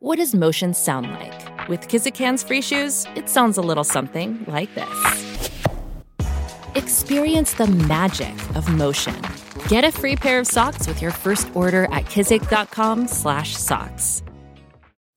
What does motion sound like? With Kizikans free shoes, it sounds a little something like this. Experience the magic of motion. Get a free pair of socks with your first order at kizik.com/socks.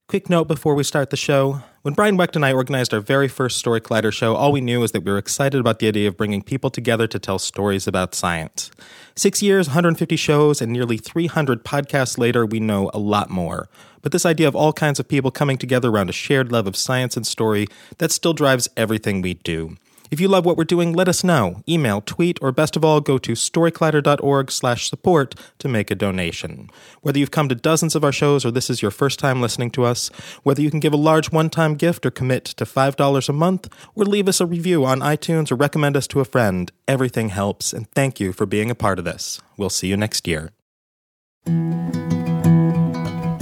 Quick note before we start the show. When Brian Wecht and I organized our very first Story Collider show, all we knew was that we were excited about the idea of bringing people together to tell stories about science. Six years, 150 shows, and nearly 300 podcasts later, we know a lot more. But this idea of all kinds of people coming together around a shared love of science and story, that still drives everything we do. If you love what we're doing, let us know. Email, tweet, or best of all, go to storycollider.org slash support to make a donation. Whether you've come to dozens of our shows or this is your first time listening to us, whether you can give a large one-time gift or commit to $5 a month, or leave us a review on iTunes or recommend us to a friend, everything helps, and thank you for being a part of this. We'll see you next year.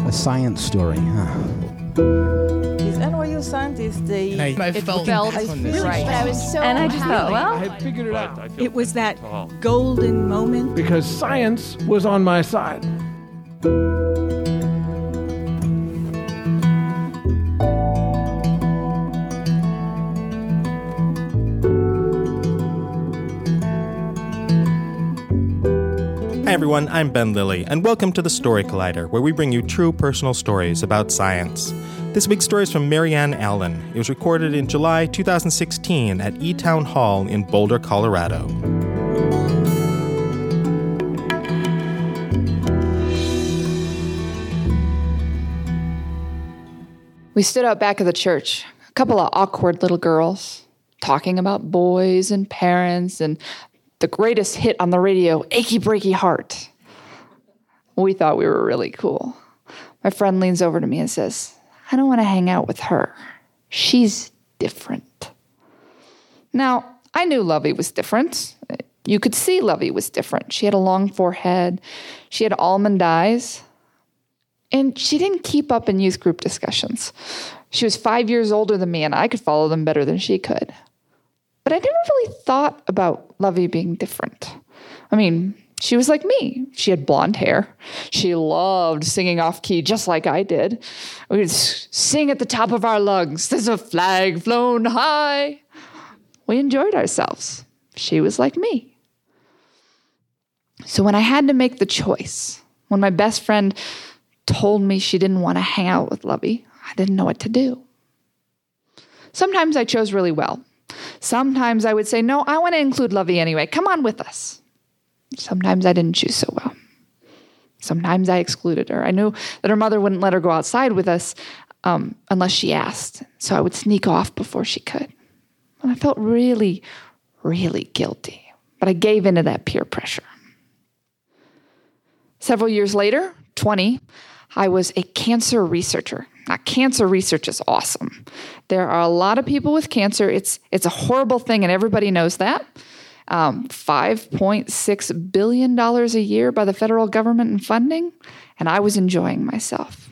A science story, huh? These NYU scientists, they And I, I it felt, felt right. right. But I was so and I just thought, happy. well, I had figured it out It was that golden moment. because science was on my side. Hi everyone, I'm Ben Lillie, and welcome to the Story Collider, where we bring you true personal stories about science. This week's story is from Mary Ann Allen. It was recorded in July 2016 at E Town Hall in Boulder, Colorado. We stood out back of the church, a couple of awkward little girls, talking about boys and parents and the greatest hit on the radio, Achy Breaky Heart. We thought we were really cool. My friend leans over to me and says, I don't want to hang out with her. She's different. Now, I knew Lovey was different. You could see Lovey was different. She had a long forehead, she had almond eyes, and she didn't keep up in youth group discussions. She was five years older than me, and I could follow them better than she could. But I never really thought about Lovey being different. I mean, she was like me. She had blonde hair. She loved singing off key just like I did. We would sing at the top of our lungs. There's a flag flown high. We enjoyed ourselves. She was like me. So when I had to make the choice, when my best friend told me she didn't want to hang out with Lovey, I didn't know what to do. Sometimes I chose really well. Sometimes I would say, No, I want to include Lovey anyway. Come on with us. Sometimes I didn't choose so well. Sometimes I excluded her. I knew that her mother wouldn't let her go outside with us um, unless she asked. So I would sneak off before she could. And I felt really, really guilty. But I gave in to that peer pressure. Several years later, 20, I was a cancer researcher. Now, cancer research is awesome. There are a lot of people with cancer. It's it's a horrible thing, and everybody knows that. Um, $5.6 billion a year by the federal government in funding, and I was enjoying myself.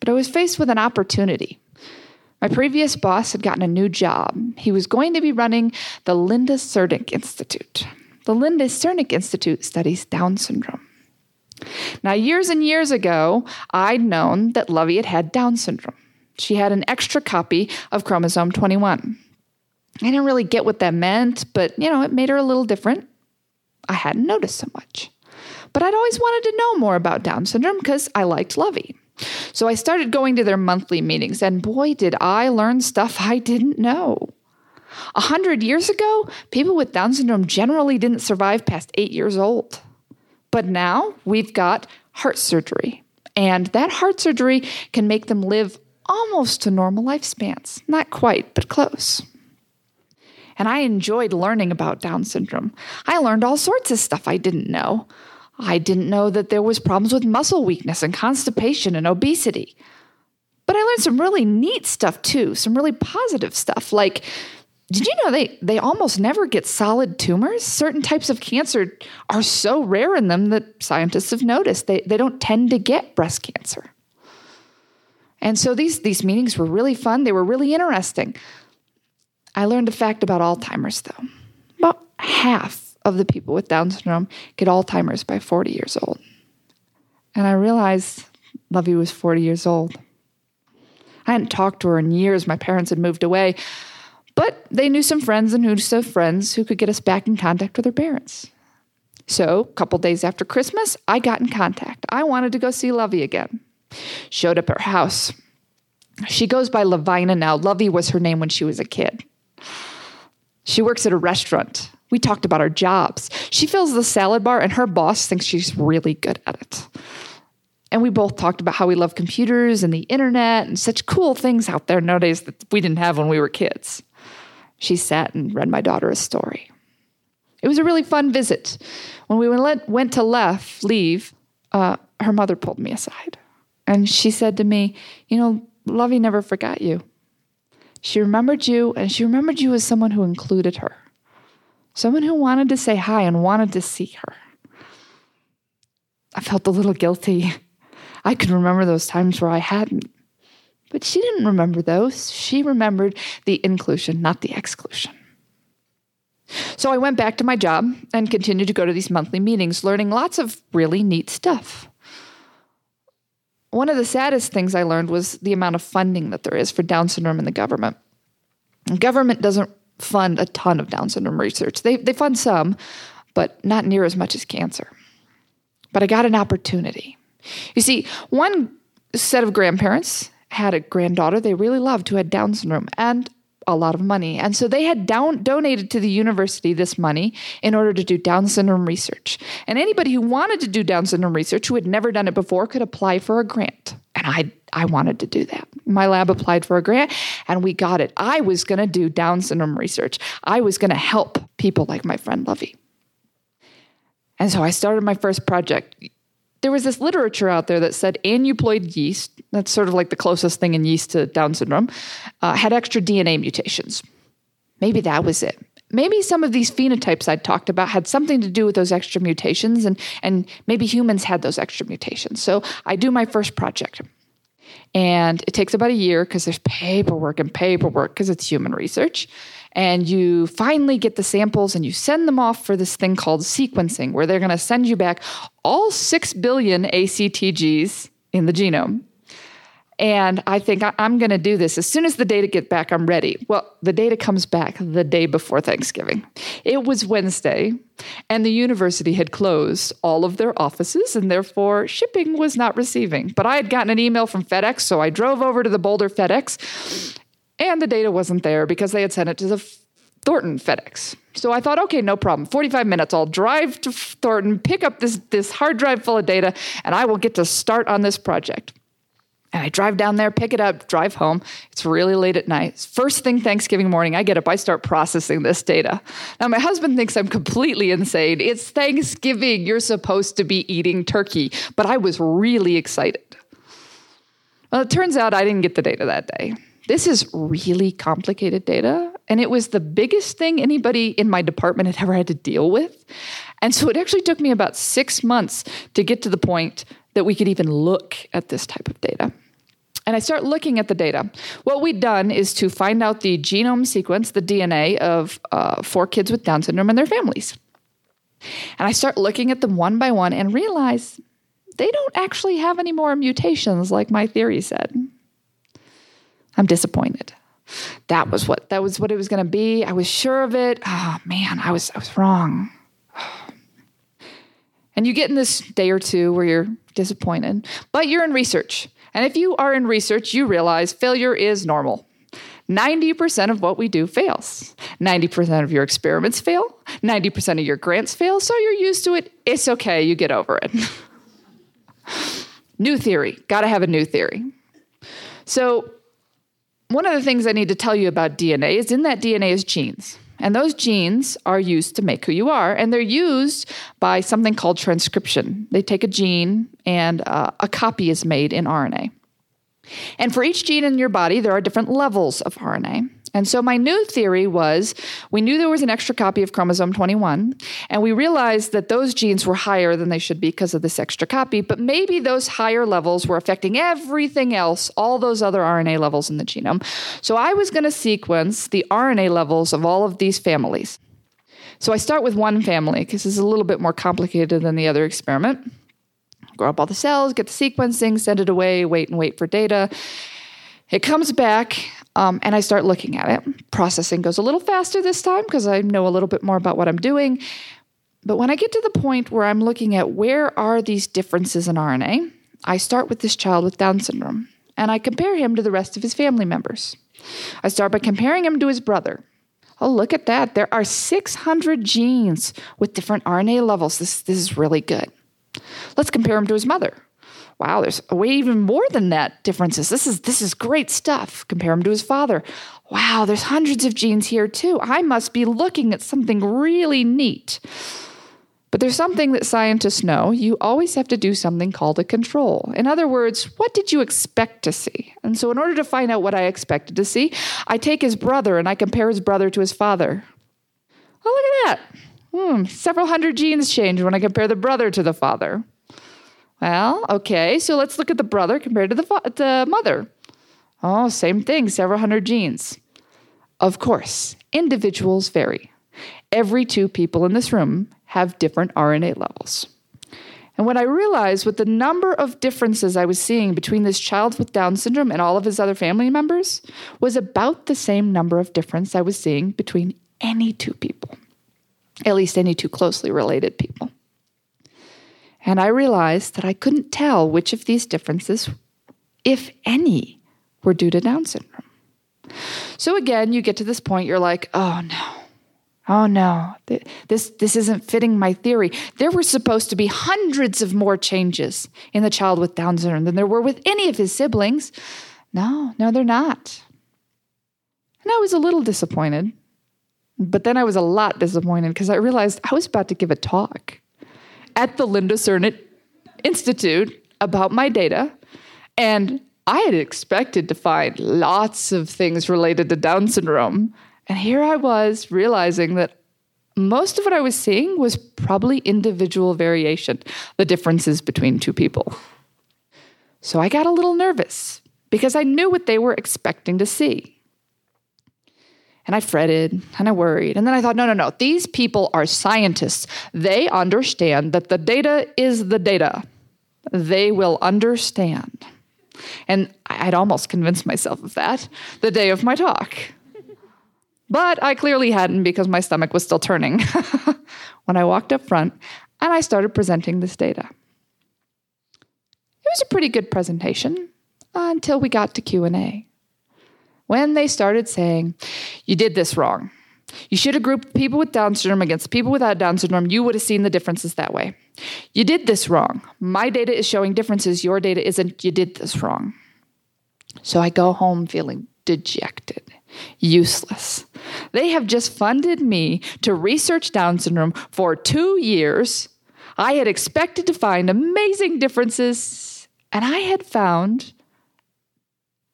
But I was faced with an opportunity. My previous boss had gotten a new job. He was going to be running the Linda Crnic Institute. The Linda Crnic Institute studies Down syndrome. Now, years and years ago, I'd known that Lovey had had Down syndrome. She had an extra copy of chromosome 21. I didn't really get what that meant, but you know, it made her a little different. I hadn't noticed so much. But I'd always wanted to know more about Down syndrome because I liked Lovey. So I started going to their monthly meetings, and boy, did I learn stuff I didn't know. A hundred years ago, people with Down syndrome generally didn't survive past eight years old. But now we've got heart surgery, and that heart surgery can make them live almost to normal lifespans. Not quite, but close. And I enjoyed learning about Down syndrome. I learned all sorts of stuff I didn't know. I didn't know that there was problems with muscle weakness and constipation and obesity. But I learned some really neat stuff too, some really positive stuff like did you know they, they almost never get solid tumors? Certain types of cancer are so rare in them that scientists have noticed they, they don't tend to get breast cancer. And so these, these meetings were really fun. They were really interesting. I learned a fact about Alzheimer's, though. About half of the people with Down syndrome get Alzheimer's by 40 years old. And I realized Lovey was 40 years old. I hadn't talked to her in years. My parents had moved away. But they knew some friends and knew friends who could get us back in contact with her parents. So, a couple days after Christmas, I got in contact. I wanted to go see Lovey again. Showed up at her house. She goes by Levina now. Lovey was her name when she was a kid. She works at a restaurant. We talked about our jobs. She fills the salad bar, and her boss thinks she's really good at it. And we both talked about how we love computers and the internet and such cool things out there nowadays that we didn't have when we were kids. She sat and read my daughter a story. It was a really fun visit. When we went to left, leave, uh, her mother pulled me aside. And she said to me, You know, Lovey never forgot you. She remembered you, and she remembered you as someone who included her, someone who wanted to say hi and wanted to see her. I felt a little guilty. I could remember those times where I hadn't. But she didn't remember those. She remembered the inclusion, not the exclusion. So I went back to my job and continued to go to these monthly meetings, learning lots of really neat stuff. One of the saddest things I learned was the amount of funding that there is for Down syndrome in the government. Government doesn't fund a ton of Down syndrome research. They, they fund some, but not near as much as cancer. But I got an opportunity. You see, one set of grandparents had a granddaughter they really loved who had Down syndrome, and a lot of money. And so they had down, donated to the university this money in order to do Down syndrome research. And anybody who wanted to do Down syndrome research who had never done it before could apply for a grant. And I, I wanted to do that. My lab applied for a grant and we got it. I was going to do Down syndrome research. I was going to help people like my friend Lovey. And so I started my first project there was this literature out there that said aneuploid yeast, that's sort of like the closest thing in yeast to Down syndrome, uh, had extra DNA mutations. Maybe that was it. Maybe some of these phenotypes I'd talked about had something to do with those extra mutations, and, and maybe humans had those extra mutations. So I do my first project. And it takes about a year because there's paperwork and paperwork because it's human research and you finally get the samples and you send them off for this thing called sequencing, where they're going to send you back all 6 billion ACTGs in the genome. And I think I, am going to do this. As soon as the data get back, I'm ready. Well, the data comes back the day before Thanksgiving. It was Wednesday, and the university had closed all of their offices, and therefore shipping was not receiving. But I had gotten an email from FedEx, so I drove over to the Boulder FedEx and the data wasn't there because they had sent it to the Thornton FedEx. So I thought, okay, no problem. 45 minutes, I'll drive to Thornton, pick up this, this hard drive full of data, and I will get to start on this project. And I drive down there, pick it up, drive home. It's really late at night. First thing Thanksgiving morning, I get up, I start processing this data. Now, my husband thinks I'm completely insane. It's Thanksgiving. You're supposed to be eating turkey. But I was really excited. Well, it turns out I didn't get the data that day. This is really complicated data. And it was the biggest thing anybody in my department had ever had to deal with. And so it actually took me about six months to get to the point that we could even look at this type of data. And I start looking at the data. What we'd done is to find out the genome sequence, the DNA of uh, four kids with Down syndrome and their families. And I start looking at them one by one and realize they don't actually have any more mutations like my theory said. I'm disappointed. That was what that was what it was going to be. I was sure of it. Oh man, I was I was wrong. And you get in this day or two where you're disappointed, but you're in research. And if you are in research, you realize failure is normal. 90% of what we do fails. 90% of your experiments fail. 90% of your grants fail. So you're used to it. It's okay. You get over it. new theory. Got to have a new theory. So one of the things I need to tell you about DNA is in that DNA is genes. And those genes are used to make who you are, and they're used by something called transcription. They take a gene, and uh, a copy is made in RNA. And for each gene in your body, there are different levels of RNA. And so my new theory was we knew there was an extra copy of chromosome 21, and we realized that those genes were higher than they should be because of this extra copy, but maybe those higher levels were affecting everything else, all those other RNA levels in the genome. So I was going to sequence the RNA levels of all of these families. So I start with one family because it's a little bit more complicated than the other experiment. Grow up all the cells, get the sequencing, send it away, wait and wait for data. It comes back, um, and I start looking at it. Processing goes a little faster this time because I know a little bit more about what I'm doing. But when I get to the point where I'm looking at where are these differences in RNA, I start with this child with Down syndrome and I compare him to the rest of his family members. I start by comparing him to his brother. Oh, look at that. There are 600 genes with different RNA levels. This, this is really good. Let's compare him to his mother. Wow, there's way even more than that differences. This is this is great stuff. Compare him to his father. Wow, there's hundreds of genes here too. I must be looking at something really neat. But there's something that scientists know. You always have to do something called a control. In other words, what did you expect to see? And so, in order to find out what I expected to see, I take his brother and I compare his brother to his father. Oh, look at that. Hmm, several hundred genes change when I compare the brother to the father. Well, okay, so let's look at the brother compared to the, the mother. Oh, same thing, several hundred genes. Of course, individuals vary. Every two people in this room have different RNA levels. And when I realized with the number of differences I was seeing between this child with Down syndrome and all of his other family members was about the same number of difference I was seeing between any two people, at least any two closely related people. And I realized that I couldn't tell which of these differences, if any, were due to Down syndrome. So again, you get to this point, you're like, oh no, Oh no, this, this isn't fitting my theory. There were supposed to be hundreds of more changes in the child with Down syndrome than there were with any of his siblings. No, no, they're not. And I was a little disappointed. But then I was a lot disappointed because I realized I was about to give a talk at the Linda Crnic Institute about my data. And I had expected to find lots of things related to Down syndrome. And here I was realizing that most of what I was seeing was probably individual variation, the differences between two people. So I got a little nervous because I knew what they were expecting to see. And I fretted and I worried. And then I thought, no, no, no. These people are scientists. They understand that the data is the data. They will understand. And I'd almost convinced myself of that the day of my talk. But I clearly hadn't because my stomach was still turning when I walked up front and I started presenting this data. It was a pretty good presentation until we got to Q&A. When they started saying, "You did this wrong. You should have grouped people with Down syndrome against people without Down syndrome. You would have seen the differences that way. You did this wrong. My data is showing differences. Your data isn't. You did this wrong." So I go home feeling dejected useless. They have just funded me to research Down syndrome for two years. I had expected to find amazing differences, and I had found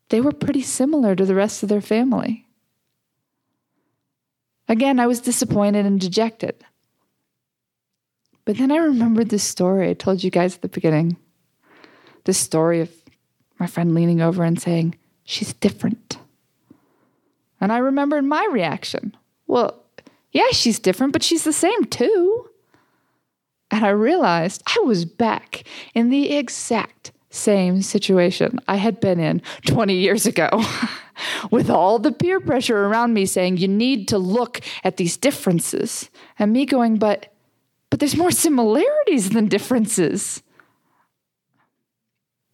they were pretty similar to the rest of their family. Again, I was disappointed and dejected. But then I remembered this story I told you guys at the beginning. This story of my friend leaning over and saying, She's different. And I remembered my reaction. Well, yeah, she's different, but she's the same too. And I realized I was back in the exact same situation I had been in 20 years ago, with all the peer pressure around me saying, you need to look at these differences. And me going, but, but there's more similarities than differences.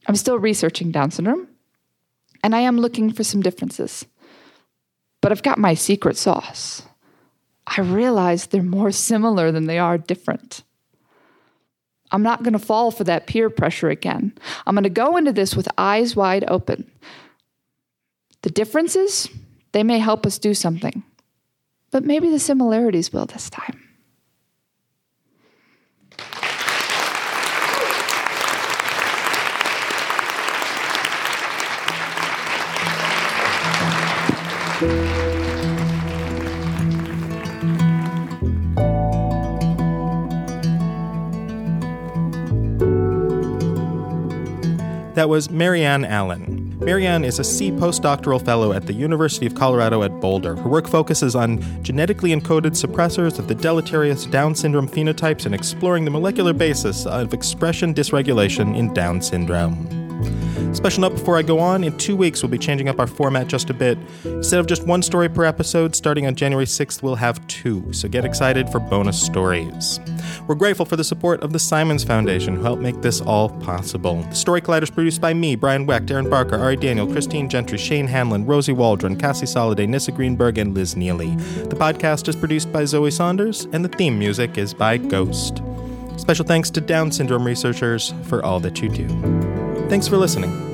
I'm still researching Down syndrome, and I am looking for some differences but I've got my secret sauce. I realize they're more similar than they are different. I'm not going to fall for that peer pressure again. I'm going to go into this with eyes wide open. The differences, they may help us do something, but maybe the similarities will this time. That was Mary Ann Allen. Mary Ann is a Sie postdoctoral fellow at the University of Colorado at Boulder. Her work focuses on genetically encoded suppressors of the deleterious Down syndrome phenotypes and exploring the molecular basis of expression dysregulation in Down syndrome. Special note before I go on in two weeks, we'll be changing up our format just a bit. Instead of just one story per episode, starting on January 6th, we'll have two, so get excited for bonus stories. We're grateful for the support of the Simons Foundation, who helped make this all possible. The Story Collider is produced by me, Brian Wecht, Erin Barker, Ari Daniel, Christine Gentry, Shane Hanlon, Rosie Waldron, Cassie Soliday, Nissa Greenberg, and Liz Neely. The podcast is produced by Zoe Saunders, and the theme music is by Ghost. Special thanks to Down syndrome researchers for all that you do. Thanks for listening.